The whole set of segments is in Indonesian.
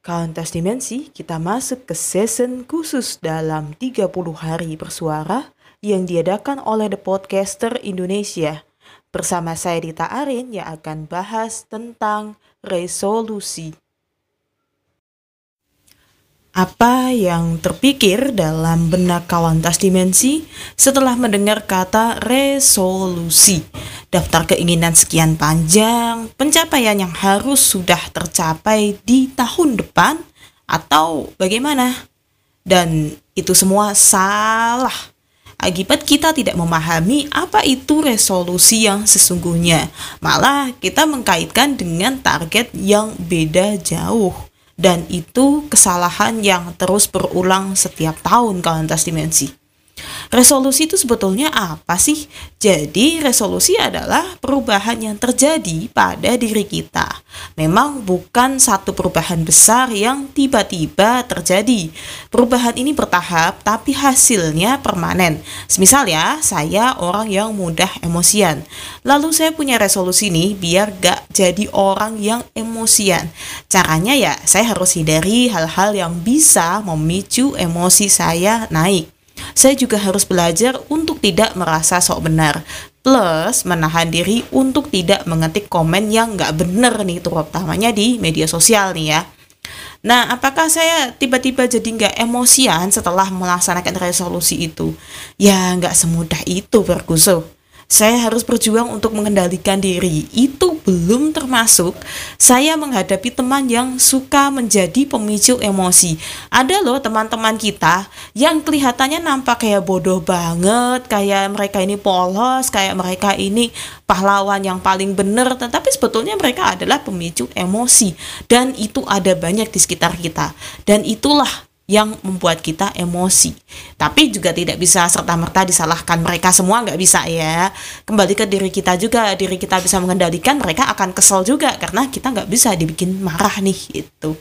Kauntas Dimensi, kita masuk ke season khusus dalam 30 hari bersuara yang diadakan oleh The Podcaster Indonesia. Bersama saya Dita Arin yang akan bahas tentang resolusi. Apa yang terpikir dalam benak Kawantas Dimensi setelah mendengar kata resolusi? Daftar keinginan sekian panjang, pencapaian yang harus sudah tercapai di tahun depan, atau bagaimana? Dan itu semua salah. Akibat kita tidak memahami apa itu resolusi yang sesungguhnya, malah kita mengkaitkan dengan target yang beda jauh. Dan itu kesalahan yang terus berulang setiap tahun kawan dimensi. Resolusi itu sebetulnya apa sih? Jadi, resolusi adalah perubahan yang terjadi pada diri kita. Memang bukan satu perubahan besar yang tiba-tiba terjadi. Perubahan ini bertahap, tapi hasilnya permanen. Semisal ya, saya orang yang mudah emosian. Lalu saya punya resolusi nih biar gak jadi orang yang emosian. Caranya ya, saya harus hindari hal-hal yang bisa memicu emosi saya naik saya juga harus belajar untuk tidak merasa sok benar. Plus menahan diri untuk tidak mengetik komen yang nggak bener nih terutamanya di media sosial nih ya. Nah, apakah saya tiba-tiba jadi nggak emosian setelah melaksanakan resolusi itu? Ya, nggak semudah itu, Berguso saya harus berjuang untuk mengendalikan diri. Itu belum termasuk saya menghadapi teman yang suka menjadi pemicu emosi. Ada loh teman-teman kita yang kelihatannya nampak kayak bodoh banget, kayak mereka ini polos, kayak mereka ini pahlawan yang paling benar, tetapi sebetulnya mereka adalah pemicu emosi dan itu ada banyak di sekitar kita. Dan itulah yang membuat kita emosi. Tapi juga tidak bisa serta-merta disalahkan mereka semua nggak bisa ya. Kembali ke diri kita juga, diri kita bisa mengendalikan, mereka akan kesel juga karena kita nggak bisa dibikin marah nih itu.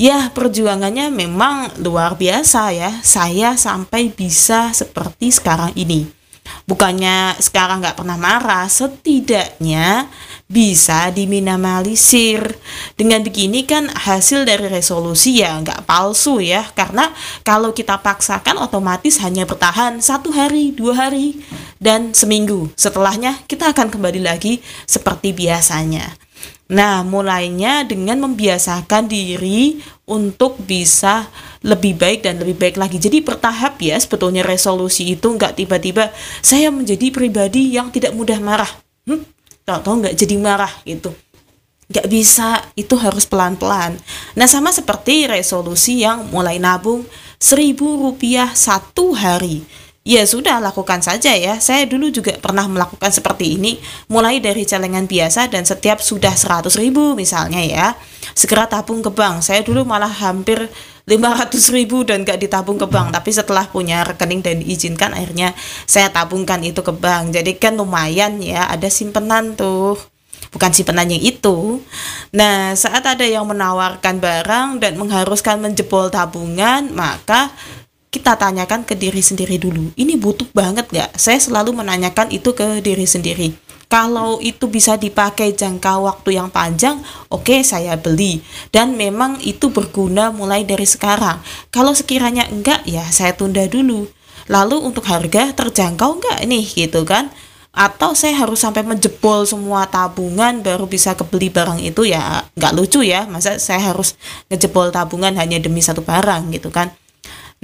Ya perjuangannya memang luar biasa ya. Saya sampai bisa seperti sekarang ini. Bukannya sekarang nggak pernah marah, setidaknya bisa diminimalisir. Dengan begini kan hasil dari resolusi ya nggak palsu ya, karena kalau kita paksakan otomatis hanya bertahan satu hari, dua hari, dan seminggu. Setelahnya kita akan kembali lagi seperti biasanya. Nah, mulainya dengan membiasakan diri untuk bisa lebih baik dan lebih baik lagi. Jadi bertahap ya sebetulnya resolusi itu nggak tiba-tiba saya menjadi pribadi yang tidak mudah marah. Hmm, tahu-tahu nggak jadi marah gitu. Nggak bisa, itu harus pelan-pelan. Nah sama seperti resolusi yang mulai nabung seribu rupiah satu hari ya sudah lakukan saja ya. Saya dulu juga pernah melakukan seperti ini, mulai dari celengan biasa dan setiap sudah 100 ribu misalnya ya, segera tabung ke bank. Saya dulu malah hampir 500 ribu dan gak ditabung ke bank. Tapi setelah punya rekening dan diizinkan akhirnya saya tabungkan itu ke bank. Jadi kan lumayan ya ada simpenan tuh. Bukan simpenan yang itu. Nah saat ada yang menawarkan barang dan mengharuskan menjebol tabungan maka kita tanyakan ke diri sendiri dulu. Ini butuh banget gak? Saya selalu menanyakan itu ke diri sendiri. Kalau itu bisa dipakai jangka waktu yang panjang, oke okay, saya beli. Dan memang itu berguna mulai dari sekarang. Kalau sekiranya enggak, ya saya tunda dulu. Lalu untuk harga terjangkau enggak nih gitu kan? Atau saya harus sampai menjebol semua tabungan baru bisa kebeli barang itu ya nggak lucu ya. Masa saya harus ngejebol tabungan hanya demi satu barang gitu kan?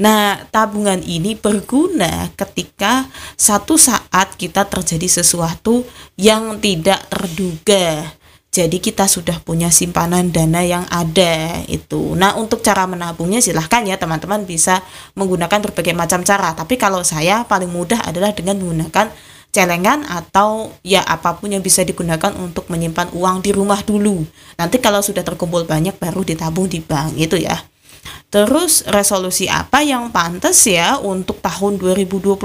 Nah, tabungan ini berguna ketika satu saat kita terjadi sesuatu yang tidak terduga. Jadi kita sudah punya simpanan dana yang ada itu. Nah, untuk cara menabungnya silahkan ya teman-teman bisa menggunakan berbagai macam cara. Tapi kalau saya paling mudah adalah dengan menggunakan celengan atau ya apa pun yang bisa digunakan untuk menyimpan uang di rumah dulu. Nanti kalau sudah terkumpul banyak baru ditabung di bank itu ya. Terus resolusi apa yang pantas ya untuk tahun 2021?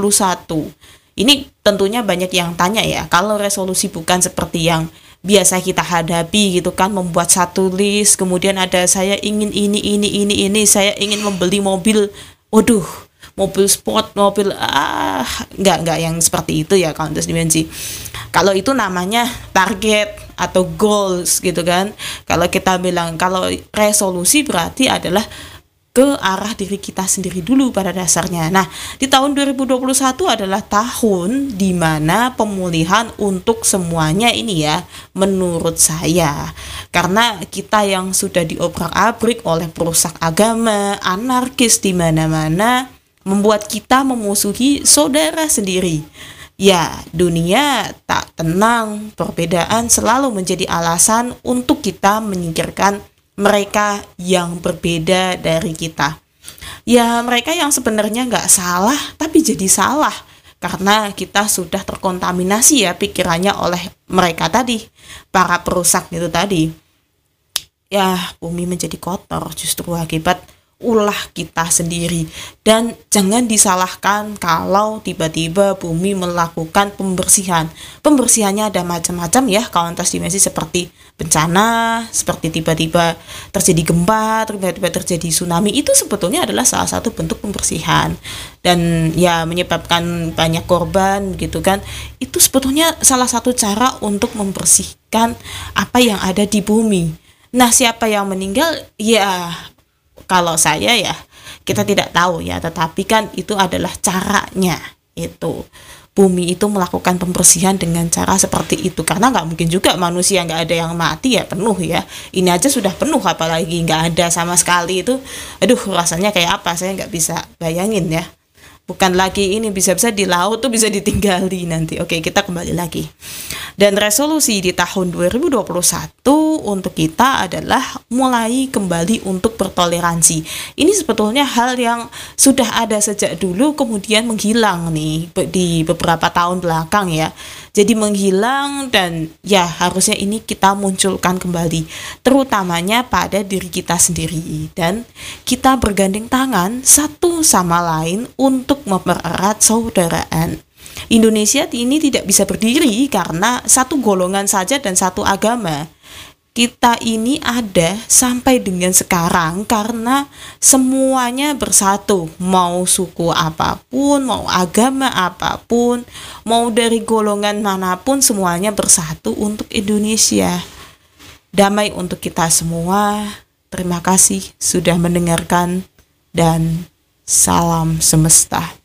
Ini tentunya banyak yang tanya ya, kalau resolusi bukan seperti yang biasa kita hadapi gitu kan membuat satu list kemudian ada saya ingin ini ini ini ini saya ingin membeli mobil. Waduh mobil sport mobil ah nggak nggak yang seperti itu ya Countess Dimensi Kalau itu namanya target atau goals gitu kan. Kalau kita bilang kalau resolusi berarti adalah ke arah diri kita sendiri dulu pada dasarnya. Nah, di tahun 2021 adalah tahun di mana pemulihan untuk semuanya ini ya, menurut saya. Karena kita yang sudah diobrak-abrik oleh perusak agama, anarkis di mana-mana, membuat kita memusuhi saudara sendiri. Ya, dunia tak tenang, perbedaan selalu menjadi alasan untuk kita menyingkirkan mereka yang berbeda dari kita. Ya mereka yang sebenarnya nggak salah tapi jadi salah karena kita sudah terkontaminasi ya pikirannya oleh mereka tadi, para perusak itu tadi. Ya bumi menjadi kotor justru akibat ulah kita sendiri. Dan jangan disalahkan kalau tiba-tiba bumi melakukan pembersihan. Pembersihannya ada macam-macam ya kawantas dimensi seperti bencana seperti tiba-tiba terjadi gempa tiba-tiba terjadi tsunami. Itu sebetulnya adalah salah satu bentuk pembersihan. Dan ya menyebabkan banyak korban gitu kan. Itu sebetulnya salah satu cara untuk membersihkan apa yang ada di bumi. Nah, siapa yang meninggal? Ya, kalau saya ya kita tidak tahu ya, tetapi kan itu adalah caranya itu. Bumi itu melakukan pembersihan dengan cara seperti itu. Karena nggak mungkin juga manusia nggak ada yang mati ya penuh ya. Ini aja sudah penuh apalagi nggak ada sama sekali itu. Aduh rasanya kayak apa? Saya nggak bisa bayangin ya bukan lagi ini bisa-bisa di laut tuh bisa ditinggali nanti. Oke, kita kembali lagi. Dan resolusi di tahun 2021 untuk kita adalah mulai kembali untuk bertoleransi. Ini sebetulnya hal yang sudah ada sejak dulu kemudian menghilang nih di beberapa tahun belakang ya jadi menghilang dan ya harusnya ini kita munculkan kembali terutamanya pada diri kita sendiri dan kita bergandeng tangan satu sama lain untuk mempererat saudaraan. Indonesia ini tidak bisa berdiri karena satu golongan saja dan satu agama kita ini ada sampai dengan sekarang karena semuanya bersatu. Mau suku apa pun mau agama apa pun mau dari golongan mana pun semuanya bersatu untuk Indonesia. Damai untuk kita semua. Terima kasih sudah mendengarkan dan salam semesta